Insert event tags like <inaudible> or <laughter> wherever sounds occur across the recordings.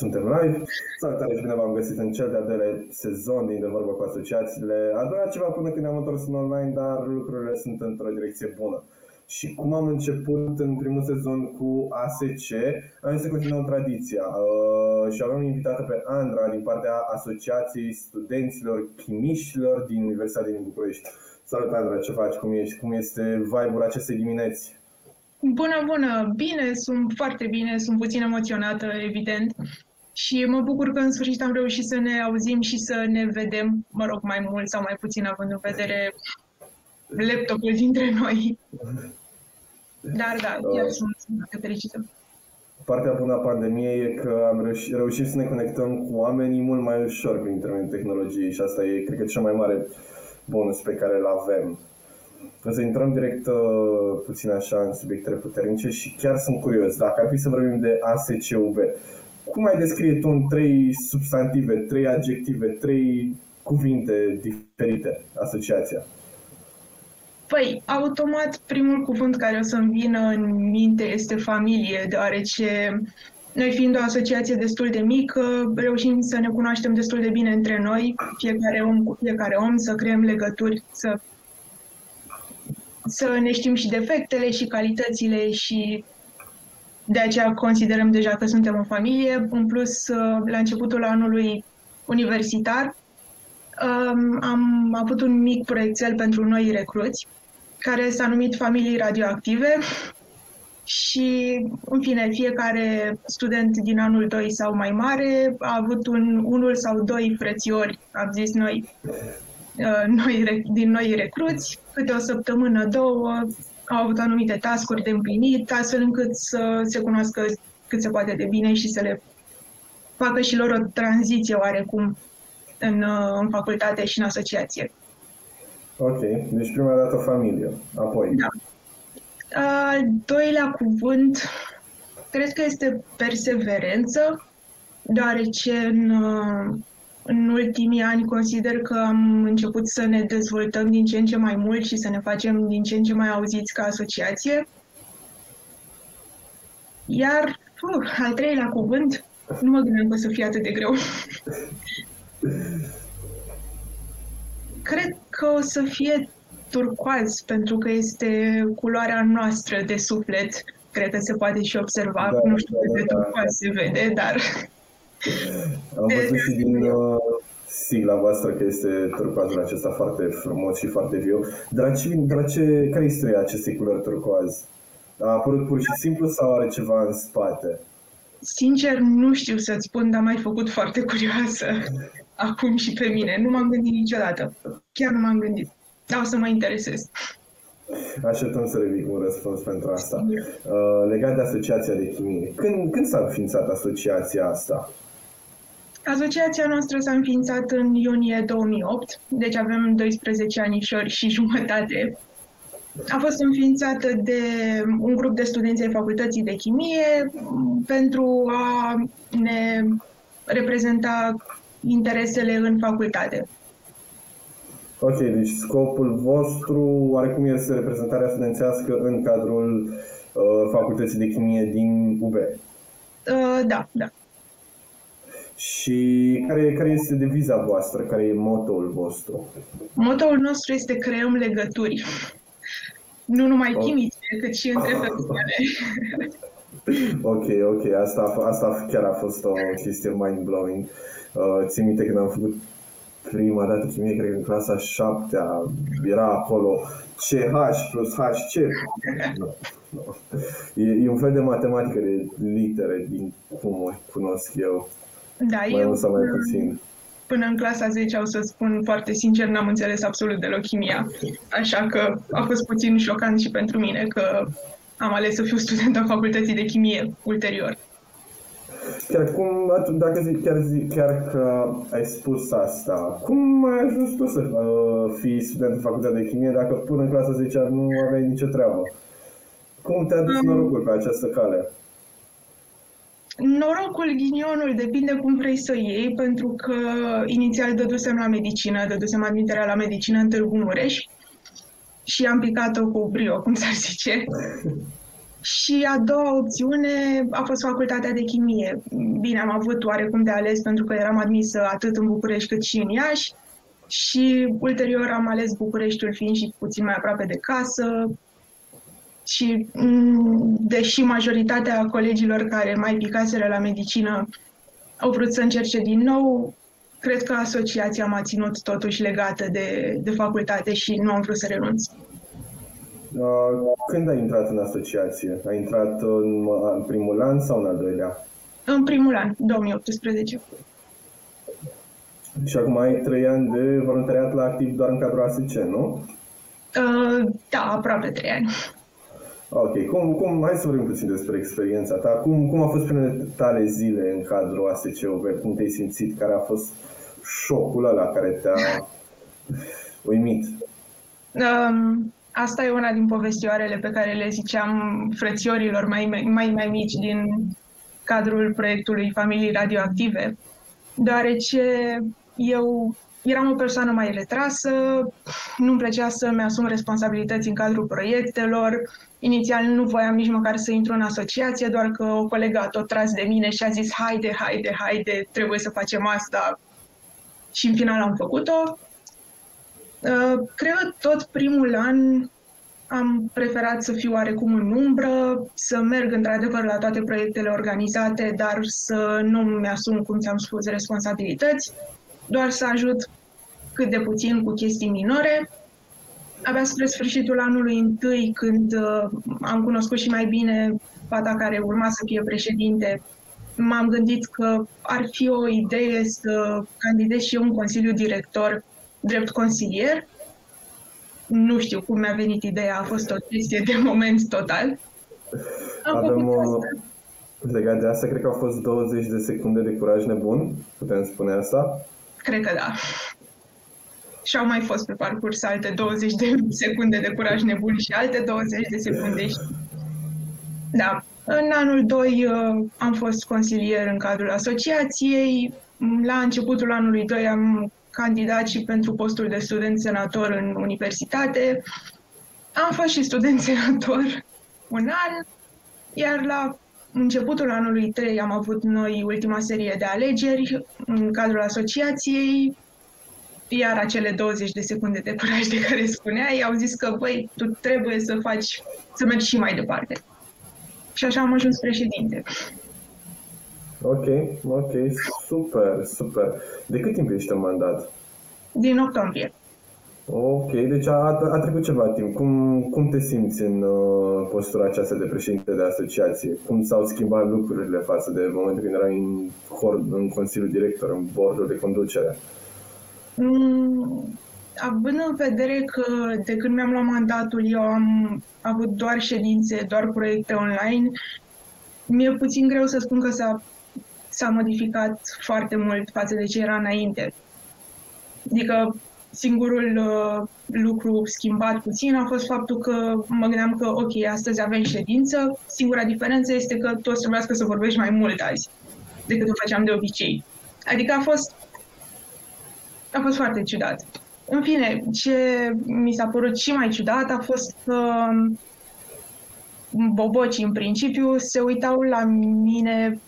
Suntem live. Salutare și bine v-am găsit în cel de-al doilea sezon din De Vorbă cu Asociațiile. A durat ceva până când ne-am întors în online, dar lucrurile sunt într-o direcție bună. Și cum am început în primul sezon cu ASC, am zis să continuăm tradiția. Uh, și avem invitată pe Andra din partea Asociației Studenților Chimiștilor din Universitatea din București. Salut Andra, ce faci? Cum ești? Cum este vibe-ul acestei dimineți? Bună, bună! Bine, sunt foarte bine, sunt puțin emoționată, evident. Și mă bucur că în sfârșit am reușit să ne auzim și să ne vedem, mă rog, mai mult sau mai puțin, având în vedere laptopul dintre noi. Dar da, chiar uh, sunt foarte fericită. Partea bună a pandemiei e că am reușit, reușit să ne conectăm cu oamenii mult mai ușor prin intermediul tehnologiei și asta e, cred că, cel mai mare bonus pe care îl avem. O să intrăm direct uh, puțin așa în subiectele puternice și chiar sunt curios, dacă ar fi să vorbim de ASCUB, cum ai descrie tu în trei substantive, trei adjective, trei cuvinte diferite asociația? Păi, automat, primul cuvânt care o să-mi vină în minte este familie, deoarece noi fiind o asociație destul de mică, reușim să ne cunoaștem destul de bine între noi, fiecare om cu fiecare om, să creăm legături, să să ne știm și defectele și calitățile și de aceea considerăm deja că suntem o familie. În plus, la începutul anului universitar, um, am avut un mic proiectel pentru noi recruți, care s-a numit Familii Radioactive și, în fine, fiecare student din anul 2 sau mai mare a avut un, unul sau doi frățiori, am zis noi, uh, noi, din noi recruți, câte o săptămână, două, au avut anumite tascuri de împlinit, astfel încât să se cunoască cât se poate de bine și să le facă și lor o tranziție oarecum în, uh, în facultate și în asociație. Ok, deci prima dată familie, apoi. Da. Al doilea cuvânt, cred că este perseverență, deoarece în, uh, în ultimii ani consider că am început să ne dezvoltăm din ce în ce mai mult și să ne facem din ce în ce mai auziți ca asociație. Iar uh, al treilea cuvânt, nu mă gândeam că o să fie atât de greu. Cred că o să fie turcoaz, pentru că este culoarea noastră de suflet. Cred că se poate și observa. Da, nu știu da, cât de da, turcoaz da. se vede, dar am văzut și din uh, sigla voastră că este turcoazul acesta foarte frumos și foarte viu. De la ce, de la ce, care este istoria acestei culori turcoaz? A apărut pur și simplu sau are ceva în spate? Sincer, nu știu să-ți spun, dar m-ai făcut foarte curioasă acum și pe mine. Nu m-am gândit niciodată. Chiar nu m-am gândit. Dar o să mă interesez. Așteptăm să revii cu un răspuns pentru asta. Uh, legat de Asociația de Chimie, când, când s-a înființat asociația asta? Asociația noastră s-a înființat în iunie 2008, deci avem 12 anișori și jumătate. A fost înființată de un grup de studenți ai Facultății de Chimie pentru a ne reprezenta interesele în facultate. Ok, deci scopul vostru oarecum este reprezentarea studențească în cadrul uh, Facultății de Chimie din UB? Uh, da, da. Și care, care este deviza voastră? Care e motoul vostru? Motoul nostru este creăm legături. Nu numai oh. chimice, cât și între <laughs> persoane. ok, ok. Asta, asta chiar a fost o chestie mind-blowing. Uh, țin minte când am făcut prima dată chimie, cred că în clasa 7 era acolo CH plus HC. No, no. E, e un fel de matematică de litere din cum o cunosc eu. Da, mai eu, mult sau mai puțin. Până în clasa 10, o să spun foarte sincer, n-am înțeles absolut deloc chimia. Așa că a fost puțin șocant și pentru mine că am ales să fiu student în facultății de chimie ulterior. Chiar cum, dacă zic, chiar, zic, chiar că ai spus asta, cum ai ajuns tu să uh, fii student în facultatea de chimie dacă până în clasa 10 nu aveai nicio treabă? Cum te-a dus norocul pe această cale? Norocul, ghinionul, depinde cum vrei să iei, pentru că inițial dădusem la medicină, dădusem admiterea la medicină în Târgu Mureș și am picat-o cu brio, cum s-ar zice. Și a doua opțiune a fost facultatea de chimie. Bine, am avut oarecum de ales pentru că eram admisă atât în București cât și în Iași și ulterior am ales Bucureștiul fiind și puțin mai aproape de casă și mm, deși majoritatea colegilor care mai picaseră la medicină au vrut să încerce din nou, cred că asociația m-a ținut totuși legată de, de facultate și nu am vrut să renunț. Uh, când ai intrat în asociație? Ai intrat în, în primul an sau în al doilea? În primul an, 2018. Și acum ai trei ani de voluntariat la activ doar în cadrul ASC, nu? Uh, da, aproape trei ani. Ok, cum, cum, hai să vorbim puțin despre experiența ta. Cum, cum a fost primele tale zile în cadrul ASC-ului? Cum te-ai simțit? Care a fost șocul ăla care te-a <laughs> uimit? Um, asta e una din povestioarele pe care le ziceam frățiorilor mai, mai, mai mici din cadrul proiectului Familii Radioactive, deoarece eu eram o persoană mai retrasă, nu-mi plăcea să-mi asum responsabilități în cadrul proiectelor. Inițial nu voiam nici măcar să intru în asociație, doar că o colegă a tot tras de mine și a zis haide, haide, haide, trebuie să facem asta. Și în final am făcut-o. Uh, cred că tot primul an am preferat să fiu oarecum în umbră, să merg într-adevăr la toate proiectele organizate, dar să nu mi-asum, cum ți-am spus, responsabilități, doar să ajut cât de puțin cu chestii minore. Abia spre sfârșitul anului întâi, când uh, am cunoscut și mai bine fata care urma să fie președinte, m-am gândit că ar fi o idee să candidez și eu un consiliu director drept consilier. Nu știu cum mi-a venit ideea, a fost o chestie de moment total. Am Avem o... Legat de asta, cred că au fost 20 de secunde de curaj nebun, putem spune asta? Cred că da. Și au mai fost pe parcurs alte 20 de secunde de curaj nebun și alte 20 de secunde. Da. În anul 2 uh, am fost consilier în cadrul asociației. La începutul anului 2 am candidat și pentru postul de student senator în universitate. Am fost și student senator un an, iar la începutul anului 3 am avut noi ultima serie de alegeri în cadrul asociației, iar acele 20 de secunde de curaj de care spuneai au zis că, băi, tu trebuie să faci, să mergi și mai departe. Și așa am ajuns președinte. Ok, ok, super, super. De cât timp ești în mandat? Din octombrie. Ok, deci a, a trecut ceva timp. Cum, cum te simți în uh, postura aceasta de președinte de asociație? Cum s-au schimbat lucrurile față de momentul când erai în, în Consiliul Director, în bordul de conducere? Mm, având în vedere că de când mi-am luat mandatul eu am avut doar ședințe, doar proiecte online, mi-e puțin greu să spun că s-a, s-a modificat foarte mult față de ce era înainte. Adică Singurul uh, lucru schimbat puțin a fost faptul că mă gândeam că, ok, astăzi avem ședință, singura diferență este că toți trebuiască să vorbești mai mult azi decât o făceam de obicei. Adică a fost, a fost foarte ciudat. În fine, ce mi s-a părut și mai ciudat a fost că bobocii, în principiu, se uitau la mine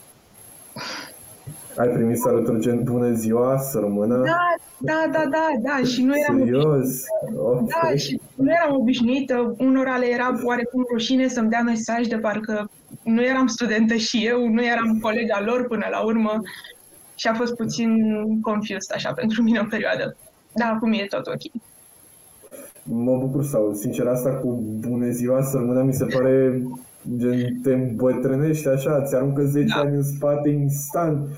ai primit saluturi gen bună ziua, să rămână? Da, da, da, da, da, și nu eram Serios? Okay. Da, și nu eram obișnuită, unora le era oarecum rușine să-mi dea mesaj de parcă nu eram studentă și eu, nu eram colega lor până la urmă și a fost puțin confused așa pentru mine o perioadă. Da, acum e tot ok. Mă bucur sau, sincer, asta cu bună ziua să rămână mi se pare gen te îmbătrânești așa, ți aruncă 10 da. ani în spate instant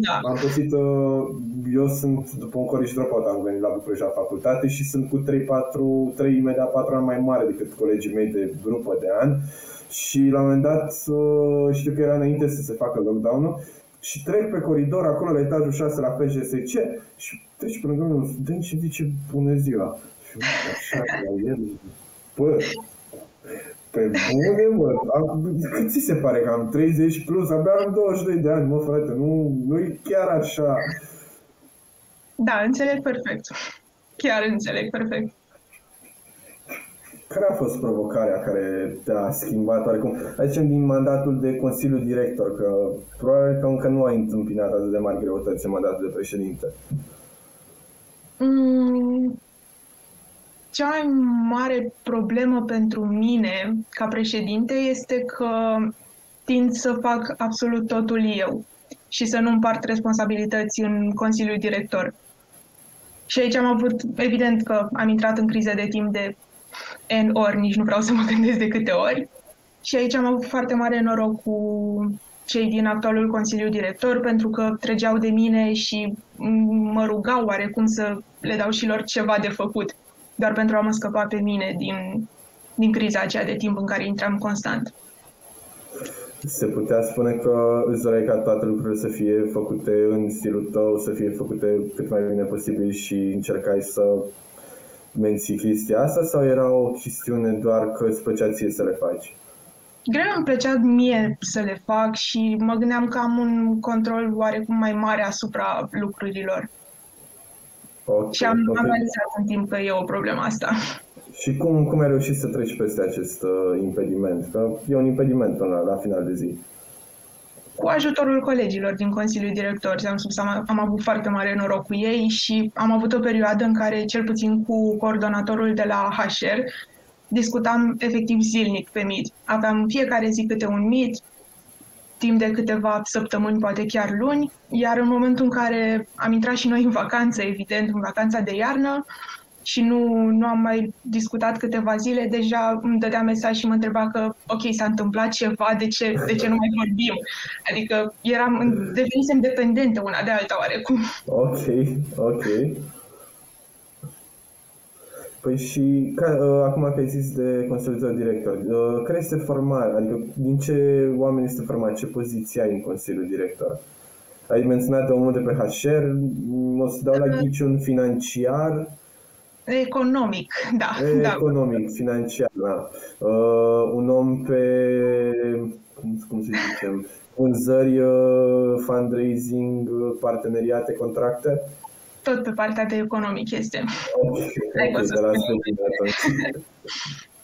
da. Am găsit, uh, eu sunt, după un corect dropout, am venit la București la facultate și sunt cu 3-4, 3 imediat 4 ani mai mare decât colegii mei de grupă de an. Și la un moment dat, uh, știu că era înainte să se facă lockdown-ul, și trec pe coridor acolo la etajul 6 la FGSC și treci pe lângă un student și zice bună ziua. Și așa, la el, bă, pe bune, mă, am, cât ți se pare că am 30 plus, abia am 22 de ani, mă, frate, nu, nu e chiar așa. Da, înțeleg perfect. Chiar înțeleg perfect. Care a fost provocarea care te-a schimbat oarecum? Aici din mandatul de Consiliu Director, că probabil că încă nu ai întâmpinat atât de mari greutăți în mandatul de președinte. Mm, cea mai mare problemă pentru mine ca președinte este că tind să fac absolut totul eu și să nu împart responsabilități în Consiliul Director. Și aici am avut, evident că am intrat în criză de timp de N ori, nici nu vreau să mă gândesc de câte ori. Și aici am avut foarte mare noroc cu cei din actualul Consiliu Director, pentru că trăgeau de mine și mă rugau oarecum să le dau și lor ceva de făcut, doar pentru a mă scăpa pe mine din, din criza aceea de timp în care intram constant. Se putea spune că îți doreai ca toate lucrurile să fie făcute în stilul tău, să fie făcute cât mai bine posibil și încercai să menții chestia asta sau era o chestiune doar că îți plăcea ție să le faci? Greu îmi plăcea mie să le fac și mă gândeam că am un control oarecum mai mare asupra lucrurilor. Okay, și am okay. analizat în timp că e o problemă asta. Și cum, cum ai reușit să treci peste acest uh, impediment? Că e un impediment până la, la final de zi. Cu ajutorul colegilor din Consiliul Director, am spus, am, am avut foarte mare noroc cu ei și am avut o perioadă în care, cel puțin cu coordonatorul de la HR, discutam efectiv zilnic pe Meet. Aveam fiecare zi câte un Meet, timp de câteva săptămâni, poate chiar luni, iar în momentul în care am intrat și noi în vacanță, evident, în vacanța de iarnă, și nu, nu am mai discutat câteva zile, deja îmi dădea mesaj și mă întreba că, ok, s-a întâmplat ceva, de ce, de ce nu mai vorbim? Adică eram, devenisem dependente una de alta oarecum. Ok, ok. Păi și ca, uh, acum că ai zis de Consiliul Director, uh, care este formarea, adică din ce oameni este format, ce poziție ai în Consiliul Director? Ai menționat omul de pe HR, o să dau la uh, ghiciun financiar, Economic, da. Economic, da. financiar, da. Uh, un om pe, cum, cum să zicem, vânzări, uh, fundraising, uh, parteneriate, contracte? Tot pe partea de economic este. Okay, <laughs> okay, de la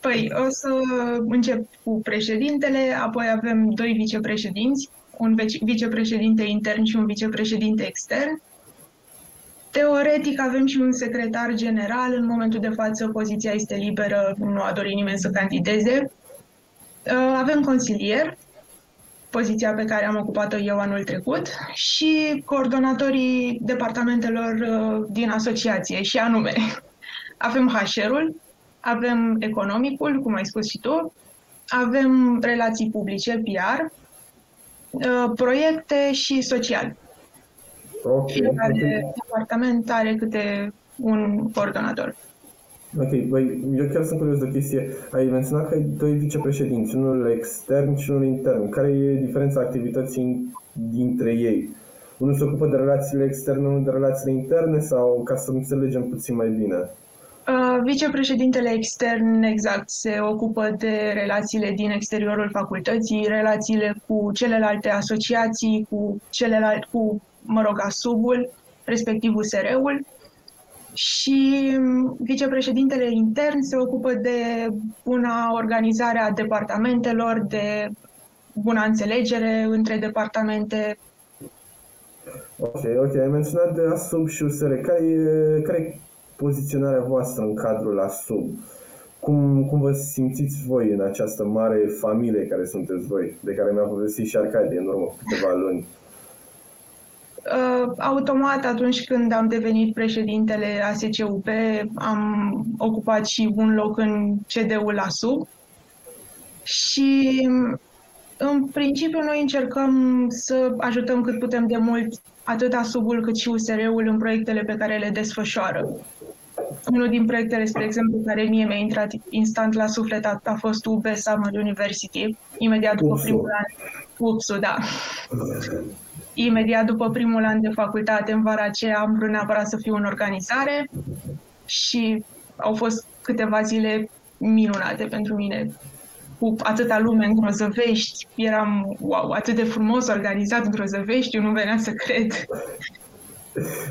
Păi, o să încep cu președintele, apoi avem doi vicepreședinți, un vicepreședinte intern și un vicepreședinte extern. Teoretic avem și un secretar general, în momentul de față poziția este liberă, nu a dorit nimeni să candideze. Uh, avem consilier, poziția pe care am ocupat-o eu anul trecut, și coordonatorii departamentelor uh, din asociație, și anume <laughs> avem HR-ul, avem economicul, cum ai spus și tu, avem relații publice, PR, uh, proiecte și social. Okay. Fiecare okay. departament are câte un coordonator. Ok, băi, eu chiar sunt curios de o chestie. Ai menționat că ai doi vicepreședinți, unul extern și unul intern. Care e diferența activității dintre ei? Unul se ocupă de relațiile externe, unul de relațiile interne sau ca să înțelegem puțin mai bine? Uh, vicepreședintele extern, exact, se ocupă de relațiile din exteriorul facultății, relațiile cu celelalte asociații, cu celelalte, cu mă rog, ASUB-ul, respectiv USR-ul, și vicepreședintele intern se ocupă de buna organizare a departamentelor, de buna înțelegere între departamente. Ok, ok. Ai menționat de ASUB și USR. Care e, care e poziționarea voastră în cadrul ASUB? Cum, cum vă simțiți voi în această mare familie care sunteți voi, de care mi-a povestit și Arcadie în urmă câteva luni? Uh, automat, atunci când am devenit președintele ASCUP, am ocupat și un loc în CD-ul la sub. Și în principiu noi încercăm să ajutăm cât putem de mult atât ASUB-ul cât și USR-ul în proiectele pe care le desfășoară. Unul din proiectele, spre exemplu, care mie mi-a intrat instant la suflet a, a fost UB Summer University, imediat după UPSU. primul an. UPSU, da <laughs> imediat după primul an de facultate, în vara aceea, am vrut neapărat să fiu în organizare și au fost câteva zile minunate pentru mine. Cu atâta lume în Grozăvești, eram, wow, atât de frumos organizat în Grozăvești, nu venea să cred.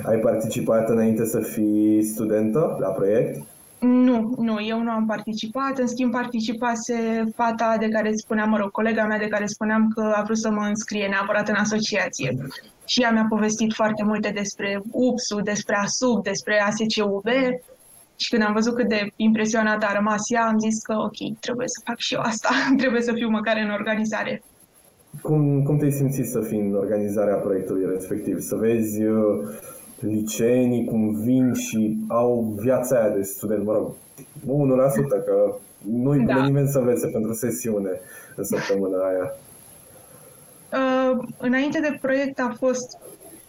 Ai participat înainte să fii studentă la proiect? Nu, nu, eu nu am participat. În schimb, participase fata de care spuneam, mă rog, colega mea de care spuneam că a vrut să mă înscrie neapărat în asociație. Și ea mi-a povestit foarte multe despre UPSU, despre ASUB, despre ASCUB. Și când am văzut cât de impresionată a rămas ea, am zis că ok, trebuie să fac și eu asta, <laughs> trebuie să fiu măcar în organizare. Cum, cum te-ai simțit să fii în organizarea proiectului respectiv? Să vezi uh, liceenii cum vin și au viața aia de student, mă rog, 1%, că nu-i da. nimeni să învețe pentru sesiune în săptămâna aia. Uh, înainte de proiect a fost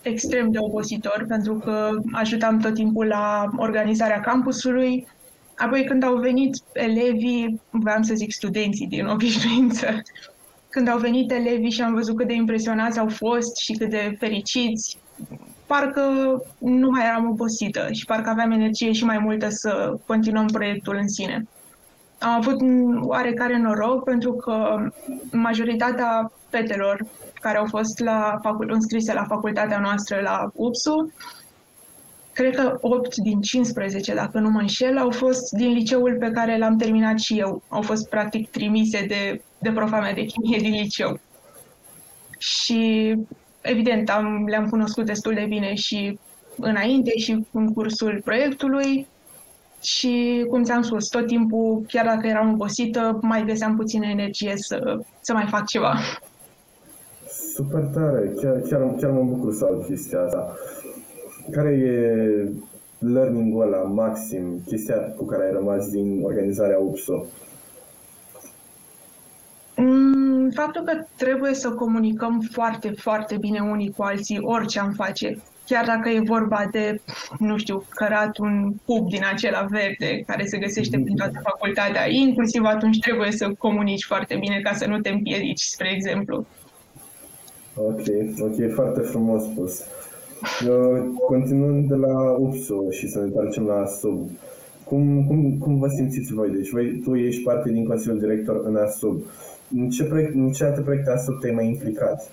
extrem de obositor pentru că ajutam tot timpul la organizarea campusului. Apoi când au venit elevii, vreau să zic studenții din obișnuință, când au venit elevii și am văzut cât de impresionați au fost și cât de fericiți, parcă nu mai eram obosită și parcă aveam energie și mai multă să continuăm proiectul în sine. Am avut oarecare noroc pentru că majoritatea fetelor care au fost la facul- înscrise la facultatea noastră la UPSU, cred că 8 din 15, dacă nu mă înșel, au fost din liceul pe care l-am terminat și eu. Au fost practic trimise de, de profa mea de chimie din liceu. Și evident, am, le-am cunoscut destul de bine și înainte și în cursul proiectului și, cum ți-am spus, tot timpul, chiar dacă eram obosită, mai găseam puțină energie să, să mai fac ceva. Super tare, chiar, chiar, chiar mă bucur să aud chestia asta. Care e learning-ul ăla maxim, chestia cu care ai rămas din organizarea UPSO? Faptul că trebuie să comunicăm foarte, foarte bine unii cu alții, orice am face. Chiar dacă e vorba de, nu știu, cărat un pub din acela verde care se găsește prin toată facultatea, inclusiv atunci trebuie să comunici foarte bine ca să nu te împiedici, spre exemplu. Ok, ok, foarte frumos spus. Continuând de la UPSO și să ne întoarcem la SUB, cum, cum, cum vă simțiți voi? Deci voi, tu ești parte din Consiliul Director în ASUB. În ce, proiect, în ce alte proiecte ASUB te-ai mai implicat?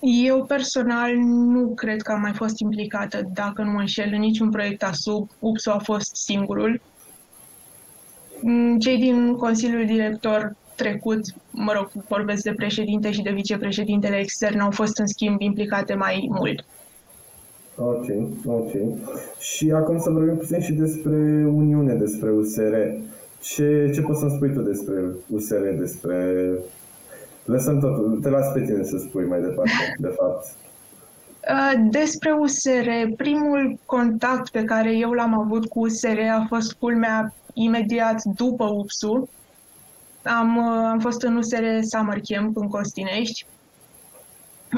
Eu personal nu cred că am mai fost implicată, dacă nu mă înșel, în niciun proiect ASUB. UPSO a fost singurul. Cei din Consiliul Director trecut, mă rog, vorbesc de președinte și de vicepreședintele extern, au fost în schimb implicate mai mult. Ok, ok. Și acum să vorbim puțin și despre Uniune, despre USR. Ce, ce poți să-mi spui tu despre USR, despre... Lăsăm totul, te las pe tine să spui mai departe, de fapt. <laughs> Uh, despre USR, primul contact pe care eu l-am avut cu USR a fost culmea imediat după UPSU, am, uh, am fost în USR Summer Camp în Costinești.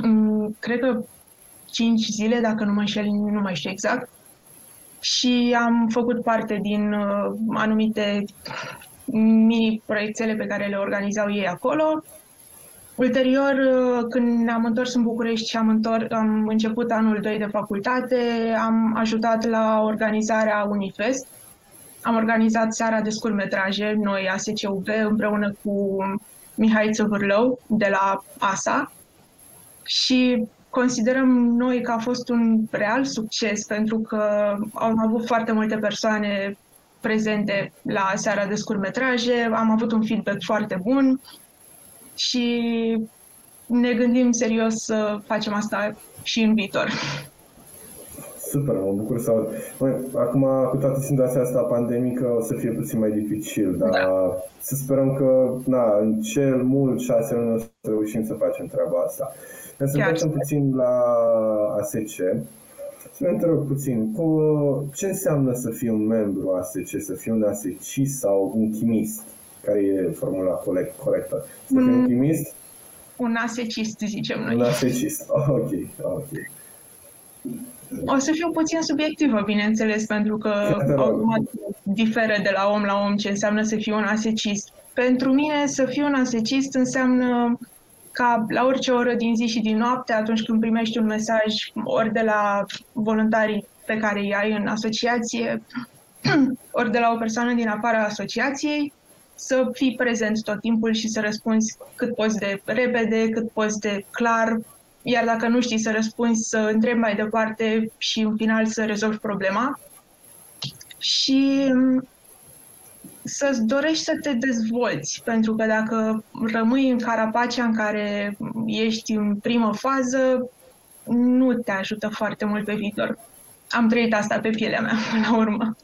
Mm, cred că 5 zile, dacă nu mă înșel, nu mai știu exact. Și am făcut parte din uh, anumite mini-proiectele pe care le organizau ei acolo. Ulterior, uh, când ne-am întors în București și am, întor- am început anul 2 de facultate, am ajutat la organizarea Unifest, am organizat seara de scurtmetraje, noi ASCUB, împreună cu Mihai Țăvârlău de la ASA și considerăm noi că a fost un real succes pentru că au avut foarte multe persoane prezente la seara de scurtmetraje, am avut un feedback foarte bun și ne gândim serios să facem asta și în viitor. Super, mă bucur să aud. Măi, acum, cu toată situația asta pandemică, o să fie puțin mai dificil, dar da. să sperăm că, na, în cel mult șase luni o să reușim să facem treaba asta. Să să facem puțin la ASC. Să ne întreb puțin, cu, ce înseamnă să fii un membru ASC, să fii un ASCist sau un chimist? Care e formula corect, corectă? Să fii un chimist? Un asecist, zicem noi. Un asecist, ok, ok. O să fiu puțin subiectivă, bineînțeles, pentru că automat diferă de la om la om ce înseamnă să fiu un asecist. Pentru mine, să fiu un asecist înseamnă ca la orice oră din zi și din noapte, atunci când primești un mesaj, ori de la voluntarii pe care îi ai în asociație, <clears throat> ori de la o persoană din afara asociației, să fii prezent tot timpul și să răspunzi cât poți de repede, cât poți de clar, iar dacă nu știi să răspunzi, să întrebi mai departe și în final să rezolvi problema. și mm, să-ți dorești să te dezvolți, pentru că dacă rămâi în carapacea în care ești în primă fază, nu te ajută foarte mult pe viitor. Am trăit asta pe pielea mea până la urmă.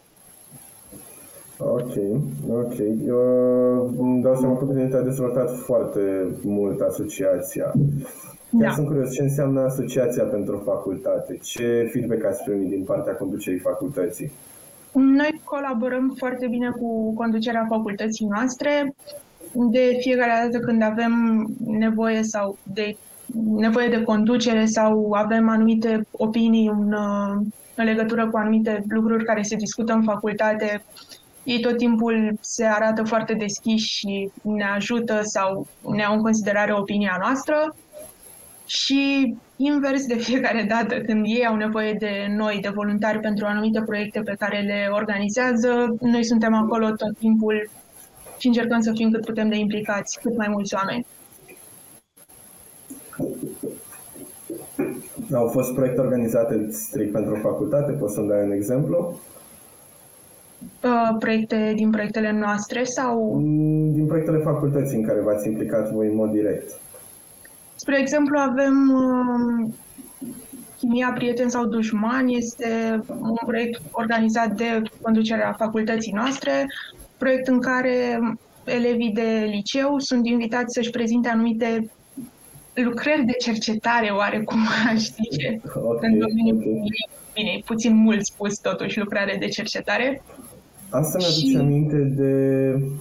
Ok, ok. Eu îmi dau seama că președinte a dezvoltat foarte mult asociația. Da. sunt curios, ce înseamnă asociația pentru facultate? Ce feedback ați primit din partea conducerii facultății? Noi colaborăm foarte bine cu conducerea facultății noastre. De fiecare dată când avem nevoie sau de nevoie de conducere sau avem anumite opinii în, în legătură cu anumite lucruri care se discută în facultate, ei tot timpul se arată foarte deschiși și ne ajută sau ne au în considerare opinia noastră. Și invers de fiecare dată când ei au nevoie de noi, de voluntari pentru anumite proiecte pe care le organizează, noi suntem acolo tot timpul și încercăm să fim cât putem de implicați, cât mai mulți oameni. Au fost proiecte organizate strict pentru facultate? Poți să-mi dai un exemplu? Uh, proiecte din proiectele noastre sau... Mm, din proiectele facultății în care v-ați implicat voi în mod direct. Spre exemplu, avem uh, Chimia Prieten sau Dușman, este un proiect organizat de conducerea facultății noastre, proiect în care elevii de liceu sunt invitați să-și prezinte anumite lucrări de cercetare, oarecum <laughs> aș zice, okay, în domeniul okay. bine, puțin mult spus totuși lucrare de cercetare. Asta mi-aduce și... aminte de...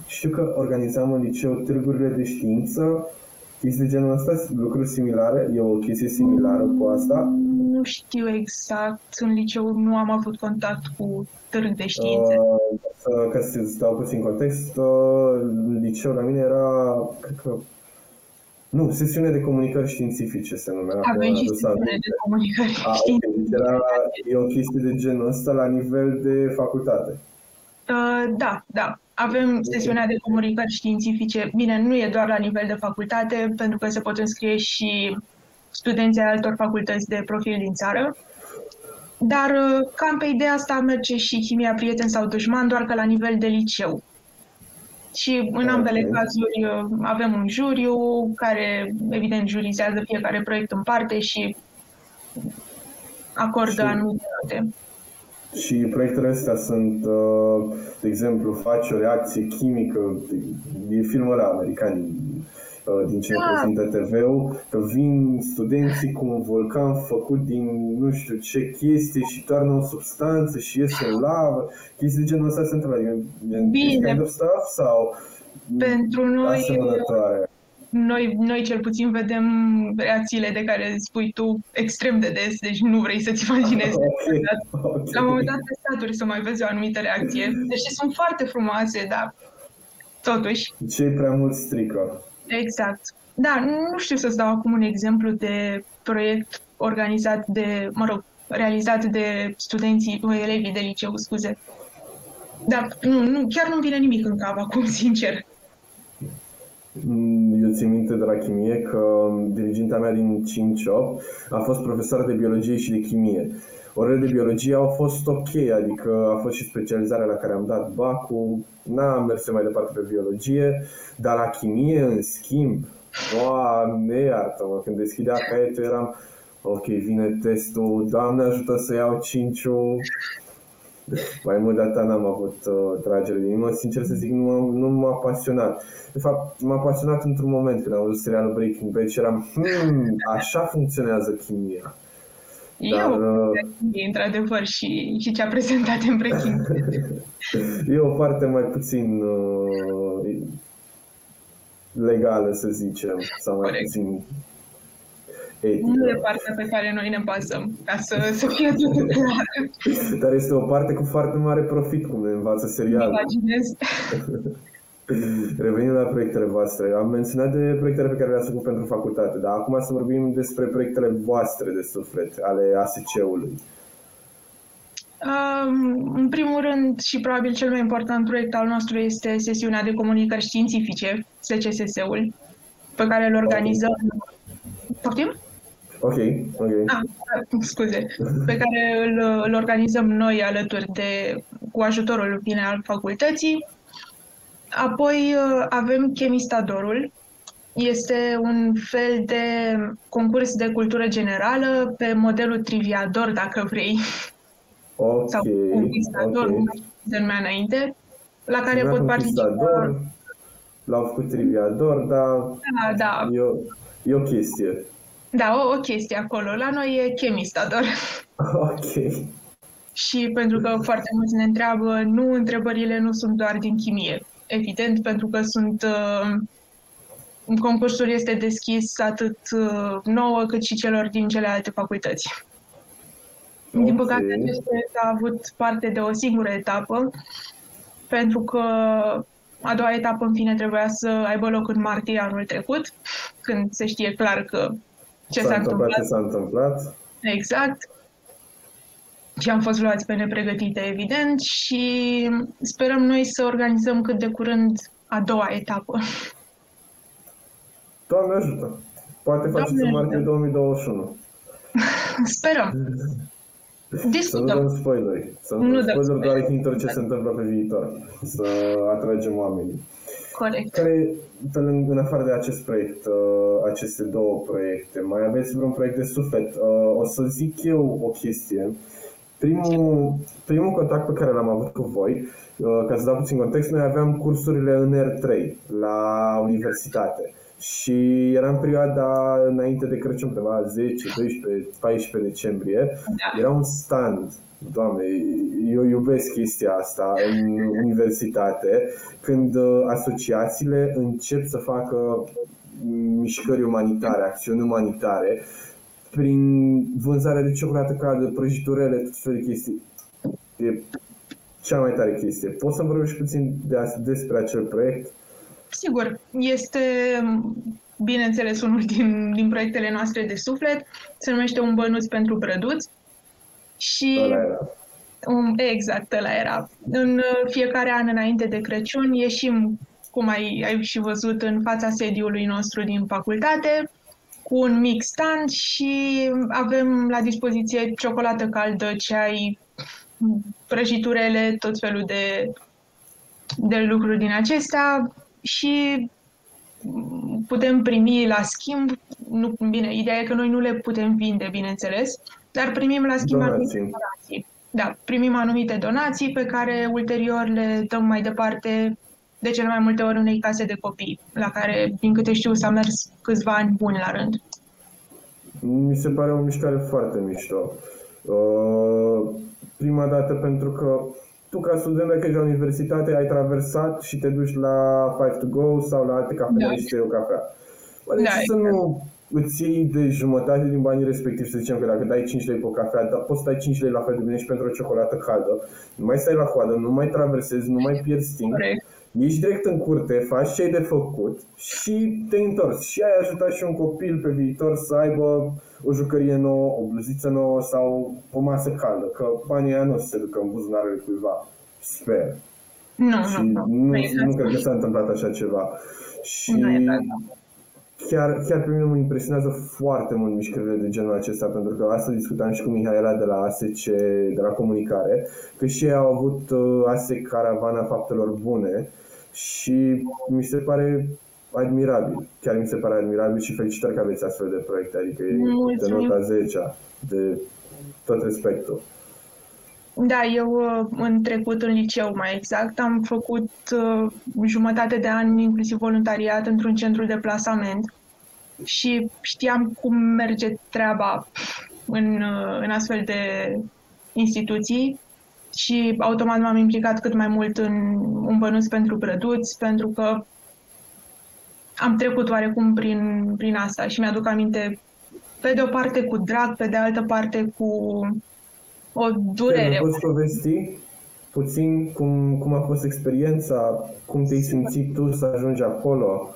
Știu că organizam în liceu târgurile de știință, chestii de genul ăsta, lucruri similare, e o chestie similară cu asta? Nu știu exact, în liceu nu am avut contact cu târg de științe. Uh, ca să-ți dau puțin context, uh, liceul la mine era, cred că, nu, sesiune de comunicări științifice se numea. Avem și sesiune de comunicări A, științifice. Era, e o chestie de genul ăsta la nivel de facultate. Uh, da, da. Avem sesiunea de comunicări științifice. Bine, nu e doar la nivel de facultate, pentru că se pot înscrie și studenții altor facultăți de profil din țară. Dar uh, cam pe ideea asta merge și chimia prieten sau dușman, doar că la nivel de liceu. Și în ambele okay. cazuri uh, avem un juriu care, evident, jurizează fiecare proiect în parte și acordă și... anumite note. Și proiectele astea sunt, uh, de exemplu, faci o reacție chimică, e filmul ăla american uh, din ce da. prezintă TV-ul, că vin studenții cu un volcan făcut din nu știu ce chestie și toarnă o substanță și iese lavă, chestii de genul ăsta se întâmplă, Bine. kind of stuff sau pentru noi asemănătoare? Noi, noi cel puțin vedem reacțiile de care spui tu extrem de des, deci nu vrei să-ți imaginezi. Okay. Okay. La un moment dat te staturi să mai vezi o anumită reacție. Deși sunt foarte frumoase, dar totuși. Ce prea mult strică. Exact. Da, nu știu să-ți dau acum un exemplu de proiect organizat de, mă rog, realizat de studenții, elevii de liceu, scuze. Dar nu, nu, chiar nu vine nimic în cap acum, sincer. Mm, eu țin minte de la chimie că diriginta mea din 5-8 a fost profesor de biologie și de chimie. Orele de biologie au fost ok, adică a fost și specializarea la care am dat bacul, n-am mers mai departe pe biologie, dar la chimie, în schimb, doamne iartă-mă, când deschidea caietul eram, ok, vine testul, doamne ajută să iau 5 mai mult de atât n-am avut uh, tragere de inimă. Sincer să zic, nu, nu m-a pasionat. De fapt, m-a pasionat într-un moment când am văzut serialul Breaking Bad și eram, hmm, așa funcționează chimia. Dar, Eu, uh, într-adevăr, și, și ce a prezentat în Breaking Bad. <laughs> e o parte mai puțin uh, legală, să zicem, sau mai Corect. puțin etică. Nu e partea pe care noi ne bazăm, ca să, să fie totul clar. Dar este o parte cu foarte mare profit, cum ne învață serialul. Imaginez. Revenind la proiectele voastre, am menționat de proiectele pe care le-ați făcut pentru facultate, dar acum să vorbim despre proiectele voastre de suflet, ale ASC-ului. Um, în primul rând și probabil cel mai important proiect al nostru este sesiunea de comunicări științifice, SCSS-ul, pe care îl organizăm. Okay. Poftim? Ok, ok. Ah, scuze. Pe care îl, îl organizăm noi alături de cu ajutorul bine al facultății. Apoi uh, avem chemistadorul. Este un fel de concurs de cultură generală pe modelul triviador, dacă vrei. Ok, Sau conquistador, okay. nu se numea înainte, la care pot participa. L-au făcut triviador, dar da, da. E, o, e o chestie. Da, o, o chestie acolo. La noi e chemistador. <laughs> Ok. Și pentru că foarte mulți ne întreabă, nu, întrebările nu sunt doar din chimie. Evident, pentru că sunt uh, concursul este deschis atât uh, nouă cât și celor din celelalte facultăți. Okay. Din păcate, acest proiect a avut parte de o singură etapă, pentru că a doua etapă, în fine, trebuia să aibă loc în martie anul trecut, când se știe clar că ce s-a, s-a întâmplat. Ce s-a întâmplat. Exact. Și am fost luați pe nepregătite, evident, și sperăm noi să organizăm cât de curând a doua etapă. Doamne ajută! Poate faceți în martie 2021. <laughs> Sperăm. Discutăm. Să nu dăm spoileri. Să nu, nu dăm spoileri, doar hinturi ce se întâmplă pe viitor. Să atragem oamenii. Corect. Care, în afară de acest proiect, uh, aceste două proiecte, mai aveți vreun proiect de suflet? Uh, o să zic eu o chestie. Primul, primul contact pe care l-am avut cu voi, uh, ca să dau puțin context, noi aveam cursurile în R3 la universitate. Și era în perioada înainte de Crăciun, pe 10, 12, 14 decembrie. Da. Era un stand Doamne, eu iubesc chestia asta în universitate, când uh, asociațiile încep să facă mișcări umanitare, acțiuni umanitare, prin vânzarea de ciocolată caldă, prăjiturele, tot felul de chestii. E cea mai tare chestie. Poți să vorbești puțin de, despre acel proiect? Sigur, este bineînțeles unul din, din proiectele noastre de suflet, se numește Un bănuț pentru brăduți și um, exact, ăla era. În fiecare an înainte de Crăciun ieșim, cum ai, ai și văzut, în fața sediului nostru din facultate, cu un mic stand și avem la dispoziție ciocolată caldă, ceai, prăjiturele, tot felul de, de lucruri din acestea și putem primi la schimb, nu, bine, ideea e că noi nu le putem vinde, bineînțeles, dar primim la schimb donații. anumite donații. Da, primim anumite donații pe care ulterior le dăm mai departe de cele mai multe ori unei case de copii, la care, din câte știu, s-a mers câțiva ani buni la rând. Mi se pare o mișcare foarte mișto. Uh, prima dată pentru că tu ca student dacă ești la universitate ai traversat și te duci la Five to Go sau la alte cafele da. și te iei o cafea. Oare da, să exact. nu îți iei de jumătate din banii respectivi, să zicem că dacă dai 5 lei pe o cafea, dar poți să dai 5 lei la fel de bine și pentru o ciocolată caldă, nu mai stai la coadă, nu mai traversezi, nu mai pierzi timp, Corect. Ești direct în curte, faci ce ai de făcut și te întorci. Și ai ajutat și un copil pe viitor să aibă o jucărie nouă, o bluziță nouă sau o masă caldă, că banii aia nu se ducă în buzunarele cuiva. Sper. Nu, și nu, nu, nu, nu cred că s-a întâmplat așa ceva. Și nu e chiar, chiar pe mine mă impresionează foarte mult mișcările de genul acesta, pentru că asta discutam și cu Mihaela de la ASC, de la comunicare, că și ei au avut uh, ASC Caravana Faptelor Bune și mi se pare admirabil. Chiar mi se pare admirabil și felicitări că aveți astfel de proiecte, adică e de nota 10 de tot respectul. Da, eu uh, în trecut în liceu mai exact am făcut uh, jumătate de an inclusiv voluntariat într-un centru de plasament și știam cum merge treaba în, uh, în astfel de instituții și automat m-am implicat cât mai mult în un bănuț pentru prăduți, pentru că am trecut oarecum prin, prin asta și mi-aduc aminte pe de o parte cu drag, pe de altă parte cu o durere. Poți povesti puțin cum, cum a fost experiența, cum te-ai simțit tu să ajungi acolo?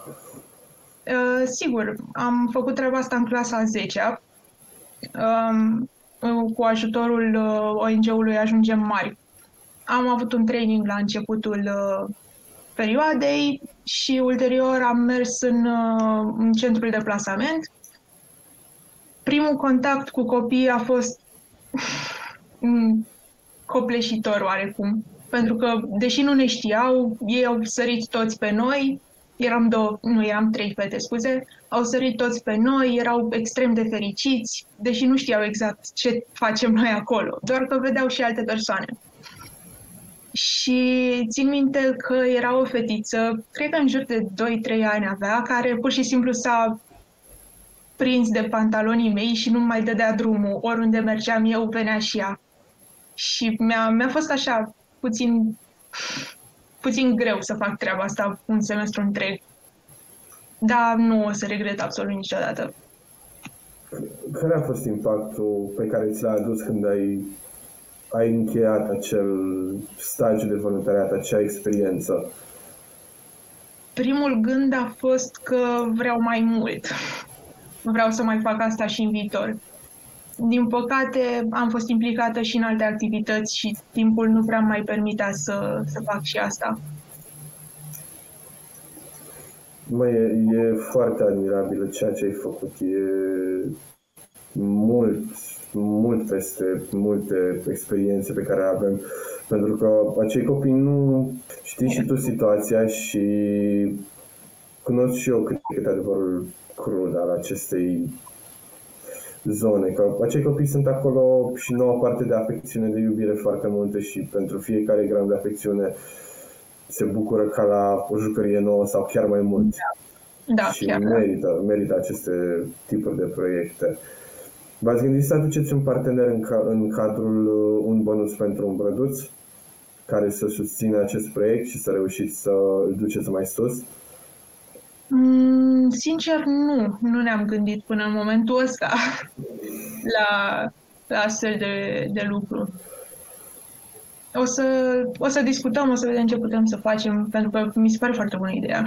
Uh, sigur, am făcut treaba asta în clasa 10 um, cu ajutorul uh, ONG-ului Ajungem Mari. Am avut un training la începutul uh, perioadei și ulterior am mers în, uh, în centrul de plasament. Primul contact cu copii a fost copleșitor oarecum, pentru că, deși nu ne știau, ei au sărit toți pe noi, eram două, nu, eram trei fete, scuze, au sărit toți pe noi, erau extrem de fericiți, deși nu știau exact ce facem noi acolo, doar că vedeau și alte persoane. Și țin minte că era o fetiță, cred că în jur de 2-3 ani avea, care pur și simplu s-a prins de pantalonii mei și nu mai dădea drumul. Oriunde mergeam eu, venea și ea. Și mi-a, mi-a fost așa puțin, puțin greu să fac treaba asta un semestru întreg. Dar nu o să regret absolut niciodată. Care a fost impactul pe care ți l-a adus când ai, ai încheiat acel stagiu de voluntariat, acea experiență? Primul gând a fost că vreau mai mult. Vreau să mai fac asta și în viitor. Din păcate, am fost implicată și în alte activități și timpul nu prea mai permitea să, să fac și asta. Mă, e, e foarte admirabil ceea ce ai făcut. E mult, mult peste multe experiențe pe care avem. Pentru că acei copii nu știi și tu situația și cunosc și eu cât, cât adevărul crud al acestei zone, că acei copii sunt acolo și nu au parte de afecțiune, de iubire foarte multe și pentru fiecare gram de afecțiune se bucură ca la o jucărie nouă sau chiar mai mult. Da, și chiar, merită, merită aceste tipuri de proiecte. V-ați gândit să aduceți un partener în, ca, în cadrul uh, Un Bănuț pentru un Brăduț care să susțină acest proiect și să reușiți să îl duceți mai sus? Mm, sincer, nu. Nu ne-am gândit până în momentul ăsta la, la astfel de, de lucru. O să, o să discutăm, o să vedem ce putem să facem, pentru că mi se pare foarte bună ideea.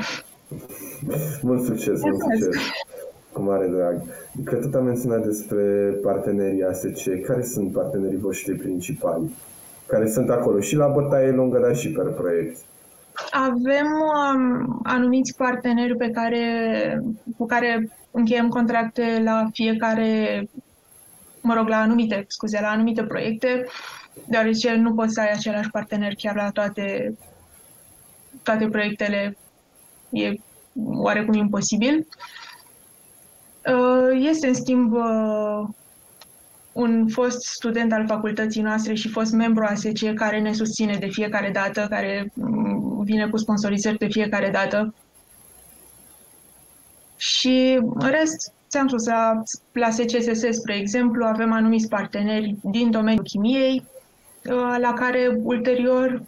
Mult succes, mult succes! Cu mare drag. Că tot am menționat despre partenerii ASC. Care sunt partenerii voștri principali? Care sunt acolo și la bătaie lungă, dar și pe proiect? Avem um, anumiți parteneri pe care, cu care încheiem contracte la fiecare, mă rog, la anumite, scuze, la anumite proiecte, deoarece nu poți să ai același partener chiar la toate, toate proiectele. E oarecum imposibil. Uh, este, în schimb, uh, un fost student al facultății noastre și fost membru ASC care ne susține de fiecare dată, care mm, vine cu sponsorizări de fiecare dată. Și în rest, ți-am spus, la, la SCSS, spre exemplu, avem anumiți parteneri din domeniul chimiei, uh, la care ulterior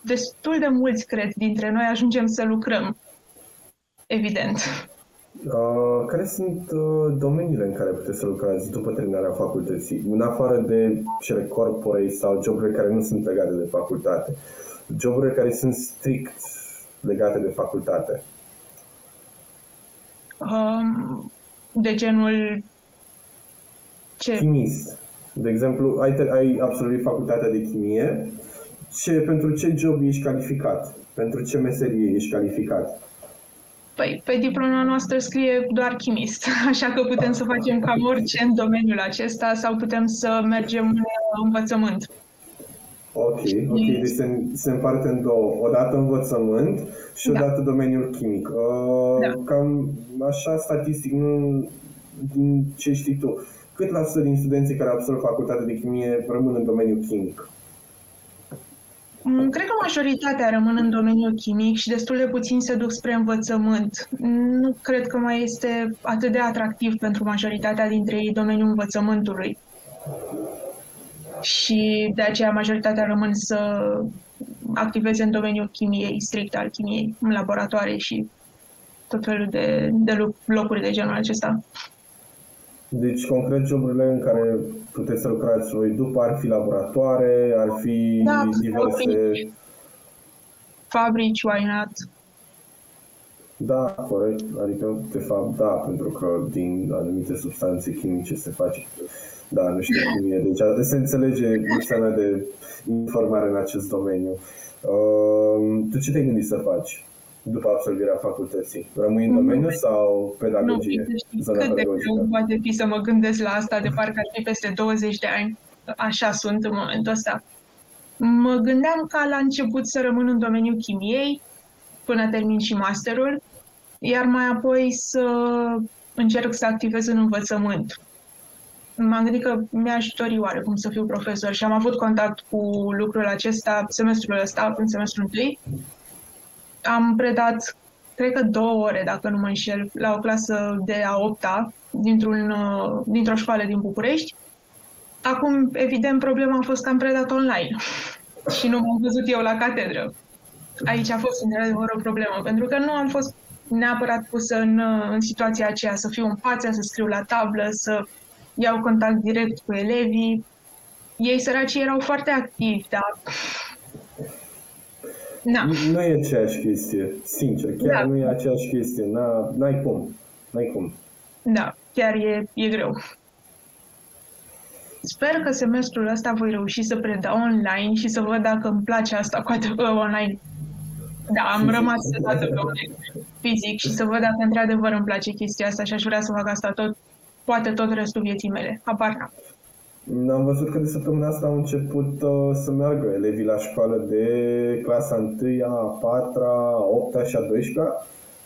destul de mulți, cred, dintre noi ajungem să lucrăm. Evident. Uh, care sunt uh, domeniile în care puteți să lucrați după terminarea facultății, în afară de cele corporate sau joburile care nu sunt legate de facultate, joburile care sunt strict legate de facultate? Um, de genul ce? Chimist. De exemplu, ai, ai absolvit facultatea de chimie, ce, pentru ce job ești calificat? Pentru ce meserie ești calificat? Păi, pe diploma noastră scrie doar chimist, <laughs> așa că putem să facem cam orice în domeniul acesta sau putem să mergem în învățământ. Ok, ok, deci se, se împarte în două. Odată învățământ și da. odată domeniul chimic. Uh, da. Cam așa statistic, nu din ce știi tu. Cât la sută din studenții care absolvă facultatea de chimie rămân în domeniul chimic? Mm, cred că majoritatea rămân în domeniul chimic și destul de puțin se duc spre învățământ. Nu cred că mai este atât de atractiv pentru majoritatea dintre ei domeniul învățământului. Și de aceea majoritatea rămân să activeze în domeniul chimiei, strict al chimiei, în laboratoare și tot felul de, de locuri de genul acesta. Deci, concret, joburile în care puteți să lucrați voi după ar fi laboratoare, ar fi da, diverse... Fabrici, fabrici why not? Da, corect. Adică, de fapt, da, pentru că din anumite substanțe chimice se face. Da, nu știu cum e. Deci se înțelege lipsa mea de informare în acest domeniu. Uh, tu ce te-ai gândit să faci? După absolvirea facultății? Rămâi în domeniu sau pedagogie? Nu, zona cât de greu poate fi să mă gândesc la asta de parcă ar fi peste 20 de ani. Așa sunt în momentul ăsta. Mă gândeam ca la început să rămân în domeniul chimiei până termin și masterul, iar mai apoi să încerc să activez în învățământ. M-am gândit că mi-aș dori oarecum să fiu profesor și am avut contact cu lucrul acesta semestrul ăsta, în semestrul întâi. Am predat, cred că două ore, dacă nu mă înșel, la o clasă de a opta dintr-un, dintr-o școală din București. Acum, evident, problema a fost că am predat online <laughs> și nu m-am văzut eu la catedră. Aici a fost, într-adevăr, o problemă, pentru că nu am fost neapărat pusă în, în situația aceea, să fiu în față, să scriu la tablă, să iau contact direct cu elevii. Ei săraci erau foarte activi, dar... Na. Nu e aceeași chestie, sincer, chiar da. nu e aceeași chestie, N-a, n-ai cum, n-ai cum. Da, chiar e, e greu. Sper că semestrul ăsta voi reuși să predau online și să văd dacă îmi place asta cu online da, am rămas dată pe fizic și să văd dacă într-adevăr îmi place chestia asta și aș vrea să fac asta tot, poate tot restul vieții mele. Apar n Am văzut că de săptămâna asta au început uh, să meargă elevii la școală de clasa 1, a 4, a 8 și a 12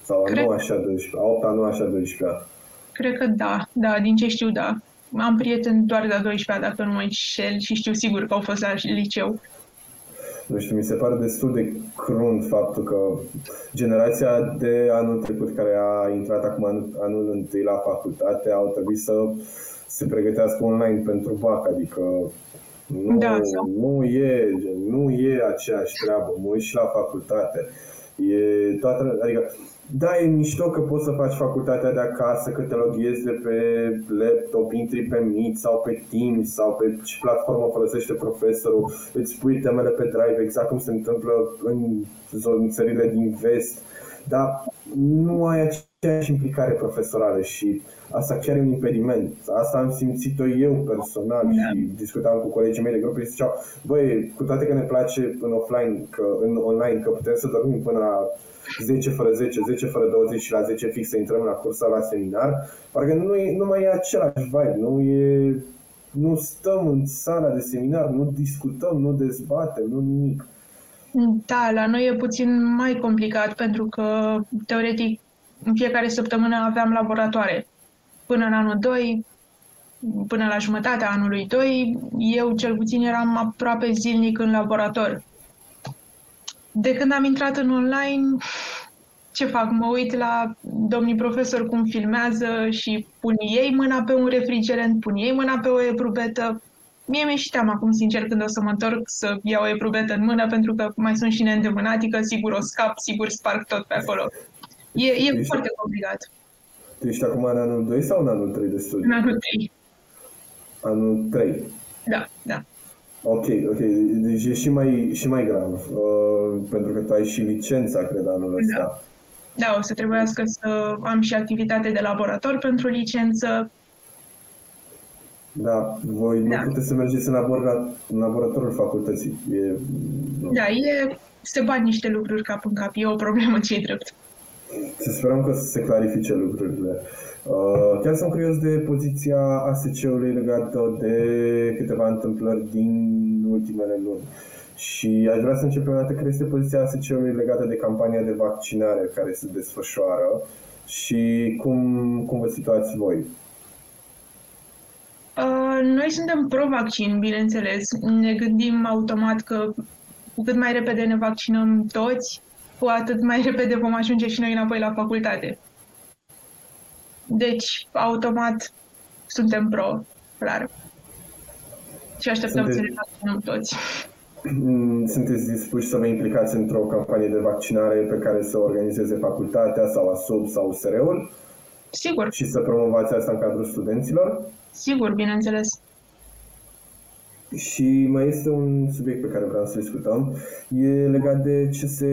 sau a 9 și a 12 a 8 a 9 și a 12 Cred că da, da, din ce știu, da. Am prieteni doar de a 12 dacă nu mă înșel și știu sigur că au fost la liceu. Nu știu, mi se pare destul de crunt faptul că generația de anul trecut care a intrat acum anul, anul întâi la facultate au trebuit să se pregătească online pentru BAC, adică nu, da, nu, e, nu e aceeași treabă, mă uit și la facultate. E toată, adică da, e mișto că poți să faci facultatea de acasă, că te loghezi de pe laptop, intri pe Meet sau pe Teams sau pe ce platformă folosește profesorul, îți pui temele pe Drive, exact cum se întâmplă în țările din vest, dar nu ai aceeași implicare profesorală și asta chiar e un impediment. Asta am simțit-o eu personal da. și discutam cu colegii mei de grup și ziceau, băi, cu toate că ne place în offline, că, în online, că putem să dormim până la 10 fără 10, 10 fără 20 și la 10 fix să intrăm la cursa la seminar, parcă nu, e, nu mai e același vibe, nu e nu stăm în sala de seminar, nu discutăm, nu dezbatem, nu nimic. Da, la noi e puțin mai complicat pentru că, teoretic, în fiecare săptămână aveam laboratoare. Până în anul 2, până la jumătatea anului 2, eu cel puțin eram aproape zilnic în laborator. De când am intrat în online, ce fac? Mă uit la domnii profesori cum filmează și pun ei mâna pe un refrigerant, pun ei mâna pe o ebrubetă. Mie mi-e și teama acum, sincer, când o să mă întorc să iau o ebrubetă în mână, pentru că mai sunt și neîndemânatică, sigur o scap, sigur sparg tot pe acolo. E, e ești, foarte complicat. Tu ești acum în anul 2 sau în anul 3 de studii? În anul 3. Anul 3? Da, da. Ok, ok. Deci e și mai, și mai grav. Uh, pentru că tu ai și licența, cred, anul ăsta. Da. Da, o să trebuiască să am și activitate de laborator pentru licență. Da, voi da. nu puteți să mergeți în, labora, în laboratorul facultății. E, nu. Da, e, se bat niște lucruri cap în cap. E o problemă ce drept. Să sperăm că se clarifice lucrurile. Uh, chiar sunt curios de poziția ASC-ului legată de câteva întâmplări din ultimele luni. Și aș vrea să începem dată care este poziția ASC-ului legată de campania de vaccinare care se desfășoară și cum, cum vă situați voi? Uh, noi suntem pro-vaccin, bineînțeles. Ne gândim automat că cu cât mai repede ne vaccinăm toți, cu atât mai repede vom ajunge și noi înapoi la facultate. Deci, automat, suntem pro, clar. Și așteptăm Sunteți... să ne vaccinăm toți. Mm, sunteți dispuși să vă implicați într-o campanie de vaccinare pe care să organizeze facultatea sau ASUB sau USR-ul? Sigur. Și să promovați asta în cadrul studenților? Sigur, bineînțeles. Și mai este un subiect pe care vreau să discutăm. E legat de ce se,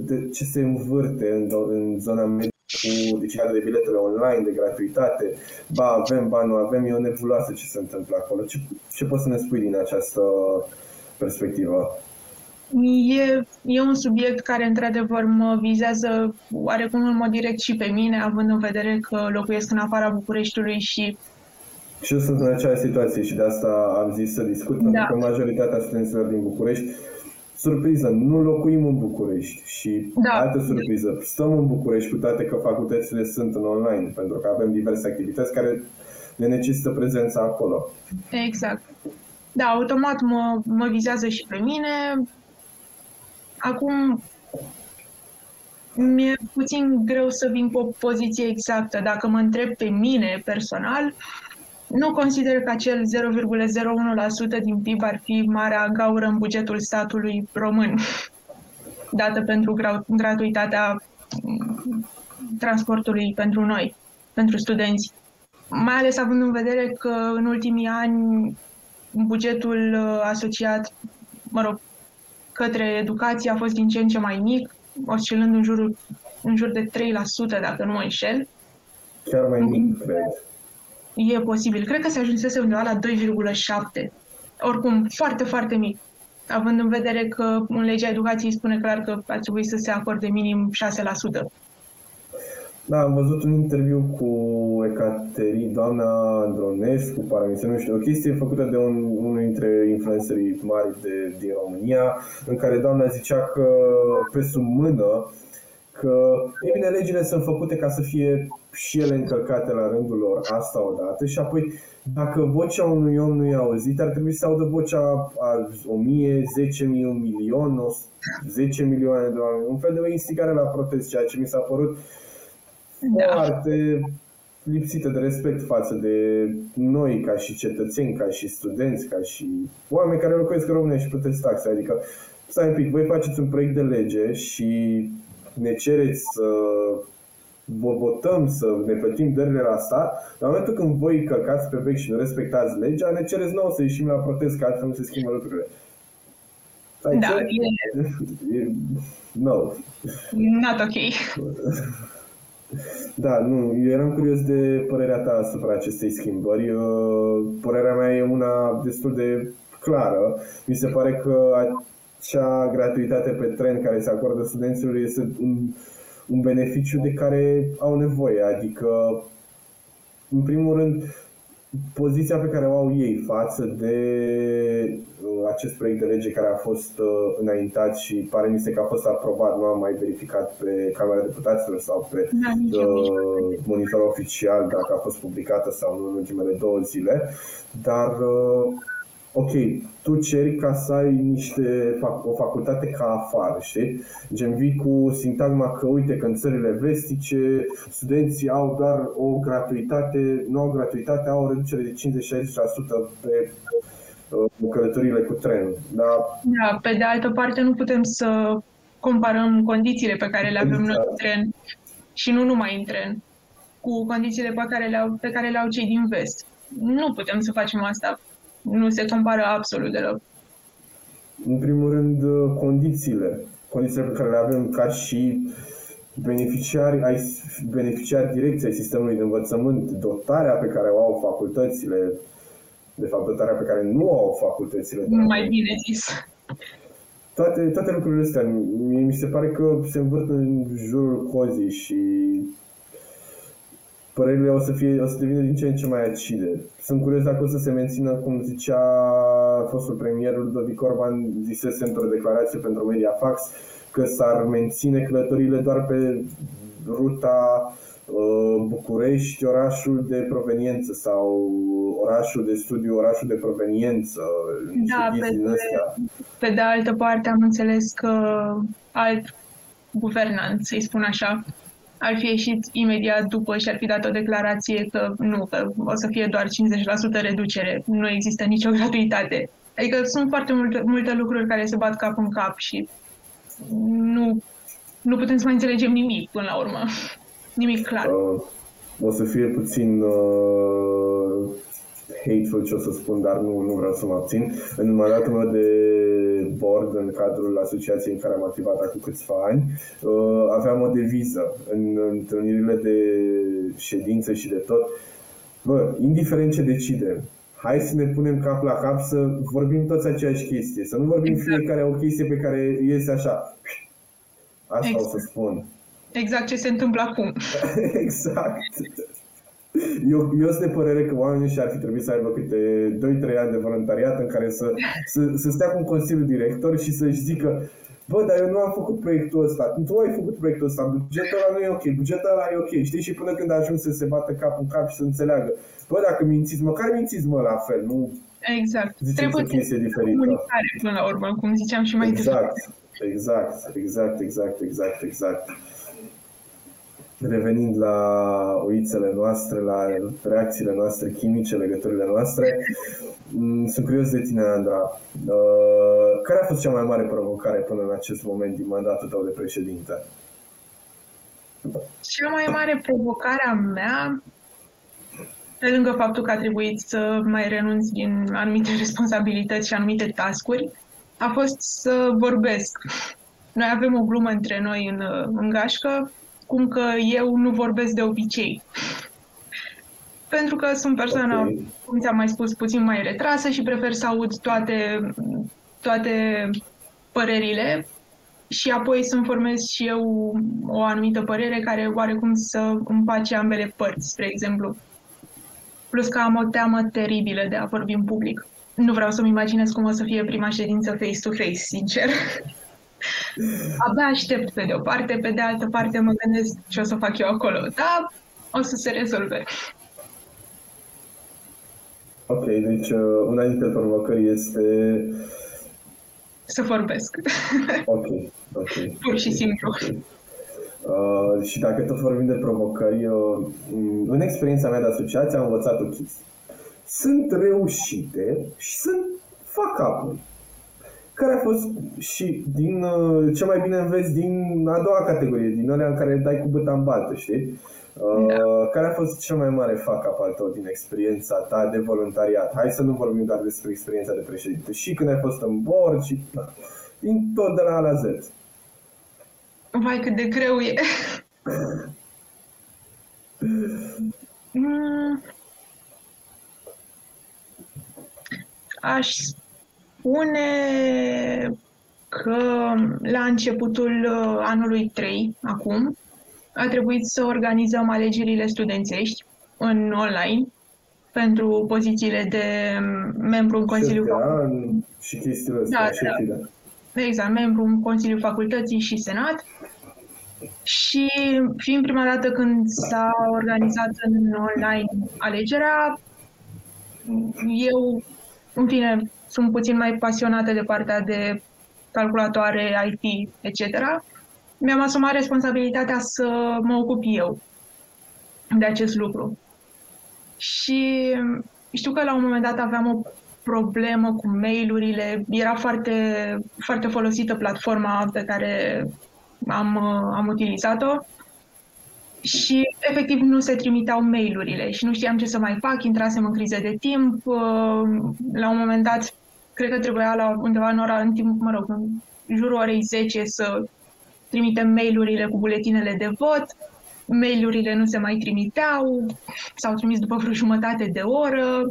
de ce se învârte în, în zona medică cu decizia de biletele online, de gratuitate. Ba avem, ba nu avem. E o nebuloasă ce se întâmplă acolo. Ce, ce poți să ne spui din această perspectivă? E, e un subiect care, într-adevăr, mă vizează oarecum în mod direct și pe mine, având în vedere că locuiesc în afara Bucureștiului și Și eu sunt în aceeași situație și de asta am zis să discut, da. pentru că majoritatea studenților din București surpriză, nu locuim în București și da. altă surpriză, stăm în București cu toate că facultățile sunt în online, pentru că avem diverse activități care ne necesită prezența acolo. Exact. Da, automat mă, mă vizează și pe mine. Acum, mi-e puțin greu să vin cu o poziție exactă. Dacă mă întreb pe mine personal, nu consider că acel 0,01% din PIB ar fi marea gaură în bugetul statului român, dată pentru gratuitatea transportului pentru noi, pentru studenți. Mai ales având în vedere că în ultimii ani bugetul uh, asociat, mă rog, către educație a fost din ce în ce mai mic, oscilând în, jurul, în jur de 3%, dacă nu mă înșel. Chiar mai mic, cred. E posibil. Cred că se ajunsese undeva la 2,7. Oricum, foarte, foarte mic. Având în vedere că în legea educației spune clar că ar trebui să se acorde minim 6%. Da, am văzut un interviu cu Ecateri, doamna Andronescu, paramisă, nu știu, o chestie făcută de un, unul dintre influencerii mari de, din România, în care doamna zicea că pe sub mână că, e bine, legile sunt făcute ca să fie și ele încălcate la rândul lor, asta odată, și apoi dacă vocea unui om nu e auzit, ar trebui să audă vocea a 1000, 10.000, un milion, 10 milioane de oameni, un fel de o instigare la protest, ceea ce mi s-a părut da. foarte lipsită de respect față de noi ca și cetățeni, ca și studenți, ca și oameni care locuiesc în România și plătesc taxe. Adică, stai un pic, voi faceți un proiect de lege și ne cereți să votăm, să ne plătim dările la stat, în momentul când voi călcați pe vechi și nu respectați legea, ne cereți nouă să ieșim la protest, că altfel nu se schimbă lucrurile. Stai da, e... e... No. Not ok. Da, nu, eu eram curios de părerea ta asupra acestei schimbări. Părerea mea e una destul de clară. Mi se pare că acea gratuitate pe tren care se acordă studenților este un, un beneficiu de care au nevoie. Adică, în primul rând, poziția pe care o au ei față de uh, acest proiect de lege care a fost uh, înaintat și pare mi se că a fost aprobat, nu am mai verificat pe Camera Deputaților sau pe da, uh, monitor oficial dacă a fost publicată sau nu în ultimele două zile, dar uh, ok, tu ceri ca să ai niște, o facultate ca afară, știi? Gen vii cu sintagma că uite că în țările vestice studenții au doar o gratuitate, nu au gratuitate, au o reducere de 50-60% pe uh, călătorile cu trenul. Da? da, pe de altă parte nu putem să comparăm condițiile pe care le avem exact. noi în tren și nu numai în tren, cu condițiile pe care le au, pe care le au cei din vest. Nu putem să facem asta nu se compară absolut deloc. În primul rând, uh, condițiile. Condițiile pe care le avem ca și beneficiari, ai, beneficiari direcției sistemului de învățământ, dotarea pe care o au facultățile, de fapt dotarea pe care nu o au facultățile. Mai bine zis. Toate, toate lucrurile astea, mi se pare că se învârt în jurul cozii și părerile o să, fie, o să devină din ce în ce mai acide. Sunt curios dacă o să se mențină, cum zicea fostul premier Ludovic Orban, zisese într-o declarație pentru Mediafax, că s-ar menține călătorile doar pe ruta uh, București, orașul de proveniență sau orașul de studiu, orașul de proveniență. Da, pe de, pe de altă parte am înțeles că alt guvernant, să-i spun așa, ar fi ieșit imediat după și ar fi dat o declarație că nu, că o să fie doar 50% reducere, nu există nicio <laughs> gratuitate. Adică sunt foarte multe, multe lucruri care se bat cap în cap și nu, nu putem să mai înțelegem nimic până la urmă. <laughs> Nimic clar. Uh, o să fie puțin uh, hateful ce o să spun, dar nu, nu vreau să mă abțin. În mandatul meu de board, în cadrul asociației în care am activat acum câțiva ani, uh, aveam o deviză în întâlnirile de ședință și de tot. Bă, indiferent ce decidem, hai să ne punem cap la cap să vorbim toți aceeași chestie, să nu vorbim exact. fiecare o chestie pe care iese așa. Asta exact. o să spun. Exact ce se întâmplă acum. <laughs> exact. Eu, eu sunt de părere că oamenii și ar fi trebuit să aibă câte 2-3 ani de voluntariat în care să, să, să stea cu un consiliu director și să-și zică Bă, dar eu nu am făcut proiectul ăsta. Tu ai făcut proiectul ăsta, bugetul ăla nu e ok, bugetul ăla e ok, știi? Și până când ajung să se bată cap în cap și să înțeleagă. Bă, dacă mințiți, măcar mințiți mă la fel, nu Exact. Ziceți Trebuie o chestie diferită. Comunicare până la urmă, cum ziceam și mai exact. Exact, exact, exact, exact, exact. Revenind la oițele noastre, la reacțiile noastre chimice, legăturile noastre, mm, sunt curios de tine, Andra. Uh, care a fost cea mai mare provocare până în acest moment din mandatul tău de președinte? Cea mai mare provocare a mea, pe lângă faptul că a trebuit să mai renunț din anumite <laughs> responsabilități și anumite tascuri, a fost să vorbesc. Noi avem o glumă între noi în, în gașcă, cum că eu nu vorbesc de obicei. Pentru că sunt persoană, okay. cum ți-am mai spus, puțin mai retrasă și prefer să aud toate, toate părerile și apoi să-mi formez și eu o anumită părere care oarecum să împace ambele părți, spre exemplu. Plus că am o teamă teribilă de a vorbi în public. Nu vreau să-mi imaginez cum o să fie prima ședință face-to-face, sincer. <laughs> Abia aștept pe de o parte, pe de altă parte mă gândesc ce o să fac eu acolo. Da, o să se rezolve. Ok, deci uh, una dintre provocări este... Să vorbesc. <laughs> Ok, ok. Pur și simplu. Okay. Uh, și dacă tot vorbim de provocări, uh, în experiența mea de asociație am învățat o chestie sunt reușite și sunt fuck up care a fost și din uh, ce mai bine înveți din a doua categorie, din alea în care dai cu băta în baltă, știi? Uh, da. Care a fost cel mai mare fuck up al tău din experiența ta de voluntariat? Hai să nu vorbim doar despre experiența de președinte. Și când ai fost în bord și da, din tot de la A la Z. Vai, cât de greu e. <laughs> mm. Aș spune că la începutul uh, anului 3, acum, a trebuit să organizăm alegerile studențești în online pentru pozițiile de membru în Consiliul Facultății. și chestiile astea, da, da. Exact, membru în Consiliul Facultății și Senat. Și fiind prima dată când s-a organizat în online alegerea, eu în fine, sunt puțin mai pasionată de partea de calculatoare, IT, etc. Mi-am asumat responsabilitatea să mă ocup eu de acest lucru. Și știu că la un moment dat aveam o problemă cu mailurile. Era foarte, foarte folosită platforma pe care am, am utilizat-o și efectiv nu se trimiteau mail-urile și nu știam ce să mai fac, intrasem în criză de timp. Uh, la un moment dat, cred că trebuia la undeva în ora, în timp, mă rog, în jurul orei 10 să trimitem mail-urile cu buletinele de vot. Mail-urile nu se mai trimiteau, s-au trimis după vreo jumătate de oră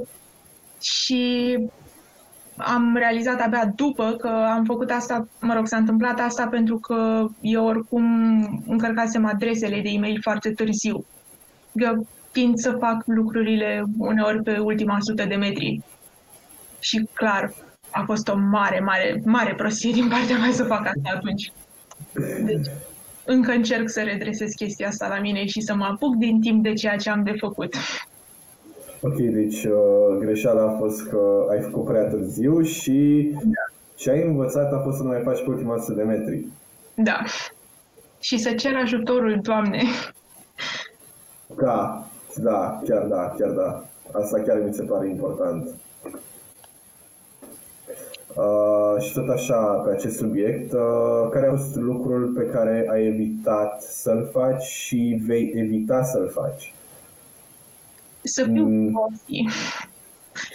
și am realizat abia după că am făcut asta, mă rog, s-a întâmplat asta pentru că eu oricum încărcasem adresele de e-mail foarte târziu. Eu tind să fac lucrurile uneori pe ultima sută de metri. Și clar, a fost o mare, mare, mare prostie din partea mea să fac asta atunci. Deci, încă încerc să redresez chestia asta la mine și să mă apuc din timp de ceea ce am de făcut. Ok, deci uh, greșeala a fost că ai făcut prea târziu și da. ce ai învățat a fost să nu mai faci pe ultima 100 de metri. Da. Și să cer ajutorul, Doamne. Da, da, chiar da, chiar da. Asta chiar mi se pare important. Uh, și tot așa, pe acest subiect, uh, care a fost lucrul pe care ai evitat să-l faci și vei evita să-l faci? Să fiu mm. bossy.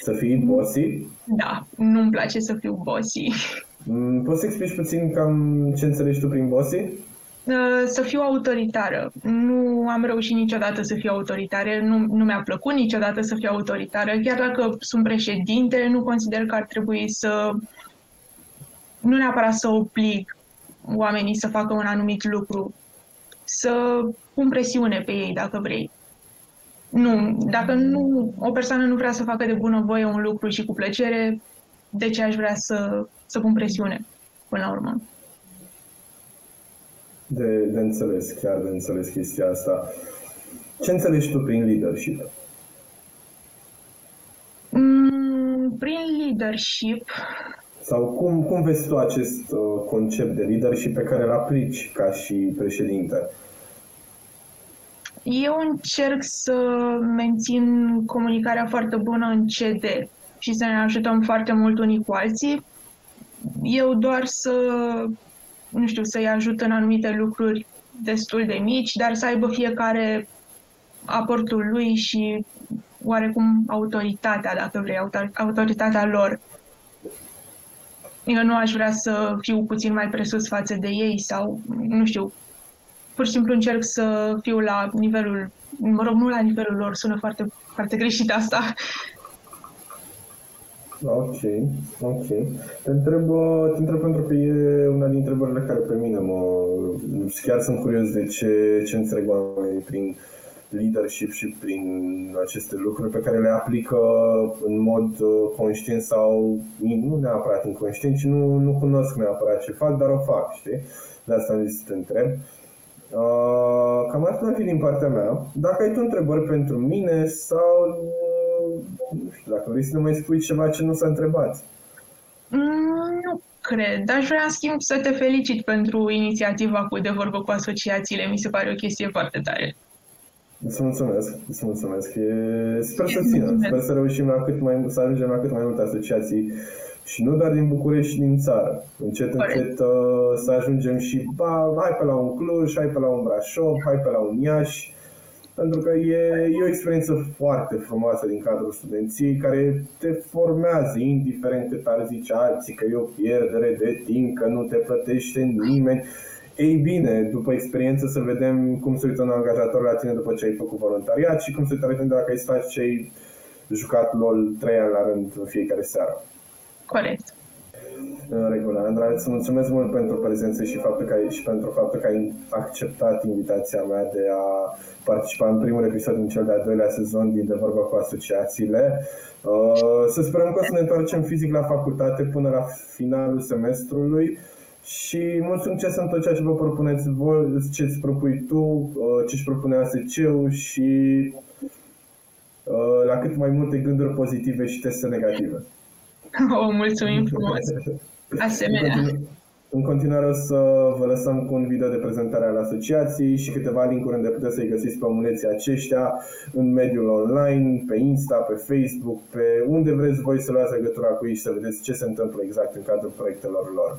Să fii bossy? Da, nu-mi place să fiu bossy. Mm, poți să explici puțin cam ce înțelegi tu prin bossy? Uh, să fiu autoritară. Nu am reușit niciodată să fiu autoritară, nu, nu mi-a plăcut niciodată să fiu autoritară. Chiar dacă sunt președinte, nu consider că ar trebui să... Nu neapărat să oblig oamenii să facă un anumit lucru, să pun presiune pe ei, dacă vrei nu, dacă nu, o persoană nu vrea să facă de bună voie un lucru și cu plăcere, de ce aș vrea să, să pun presiune până la urmă? De, de înțeles, chiar de înțeles chestia asta. Ce înțelegi tu prin leadership? Mm, prin leadership... Sau cum, cum vezi tu acest uh, concept de leadership pe care îl aplici ca și președinte? Eu încerc să mențin comunicarea foarte bună în CD și să ne ajutăm foarte mult unii cu alții. Eu doar să, nu știu, să-i ajut în anumite lucruri destul de mici, dar să aibă fiecare aportul lui și oarecum autoritatea, dacă vrei, autoritatea lor. Eu nu aș vrea să fiu puțin mai presus față de ei sau, nu știu, pur și simplu încerc să fiu la nivelul, mă rog, nu la nivelul lor, sună foarte, foarte greșit asta. Ok, ok. Te întreb, te întreb pentru că e una din întrebările care pe mine mă... Chiar sunt curios de ce, ce înțeleg oamenii prin leadership și prin aceste lucruri pe care le aplică în mod uh, conștient sau nu neapărat inconștient, ci nu, nu cunosc neapărat ce fac, dar o fac, știi? De asta am zis să te întreb. Uh, cam asta ar fi din partea mea. Dacă ai tu întrebări pentru mine sau nu știu, dacă vrei să ne mai spui ceva ce nu s-a întrebat. Mm, nu cred, dar aș vrea în schimb să te felicit pentru inițiativa cu De Vorbă cu Asociațiile. Mi se pare o chestie foarte tare. Îți mulțumesc, îți mulțumesc. E... Sper să țină, sper să reușim la cât mai, să ajungem la cât mai multe asociații și nu doar din București și din țară. Încet, încet uh, să ajungem și, ba, hai pe la un Cluj, hai pe la un Brașov, hai pe la un Iași, pentru că e, e o experiență foarte frumoasă din cadrul studenției care te formează, indiferent cât ar zice alții că e o pierdere de timp, că nu te plătește nimeni. Ei bine, după experiență să vedem cum se uită un angajator la tine după ce ai făcut voluntariat și cum se uită la tine dacă ai stat și ai jucat LOL 3 ani la rând în fiecare seară. Corect. În regulă. Andra, îți mulțumesc mult pentru prezență și, faptul că ai, și pentru faptul că ai acceptat invitația mea de a participa în primul episod din cel de-al doilea sezon din De Vorba cu Asociațiile. Uh, să sperăm că o să ne întoarcem fizic la facultate până la finalul semestrului și mult succes în tot ceea ce vă propuneți voi, ce îți propui tu, uh, ce își propune ASC-ul și uh, la cât mai multe gânduri pozitive și teste negative. <laughs> O, mulțumim frumos! <laughs> Asemenea! În continuare o să vă lăsăm cu un video de prezentare al asociației și câteva linkuri unde puteți să-i găsiți pe omuleții aceștia în mediul online, pe Insta, pe Facebook, pe unde vreți voi să luați legătura cu ei și să vedeți ce se întâmplă exact în cadrul proiectelor lor.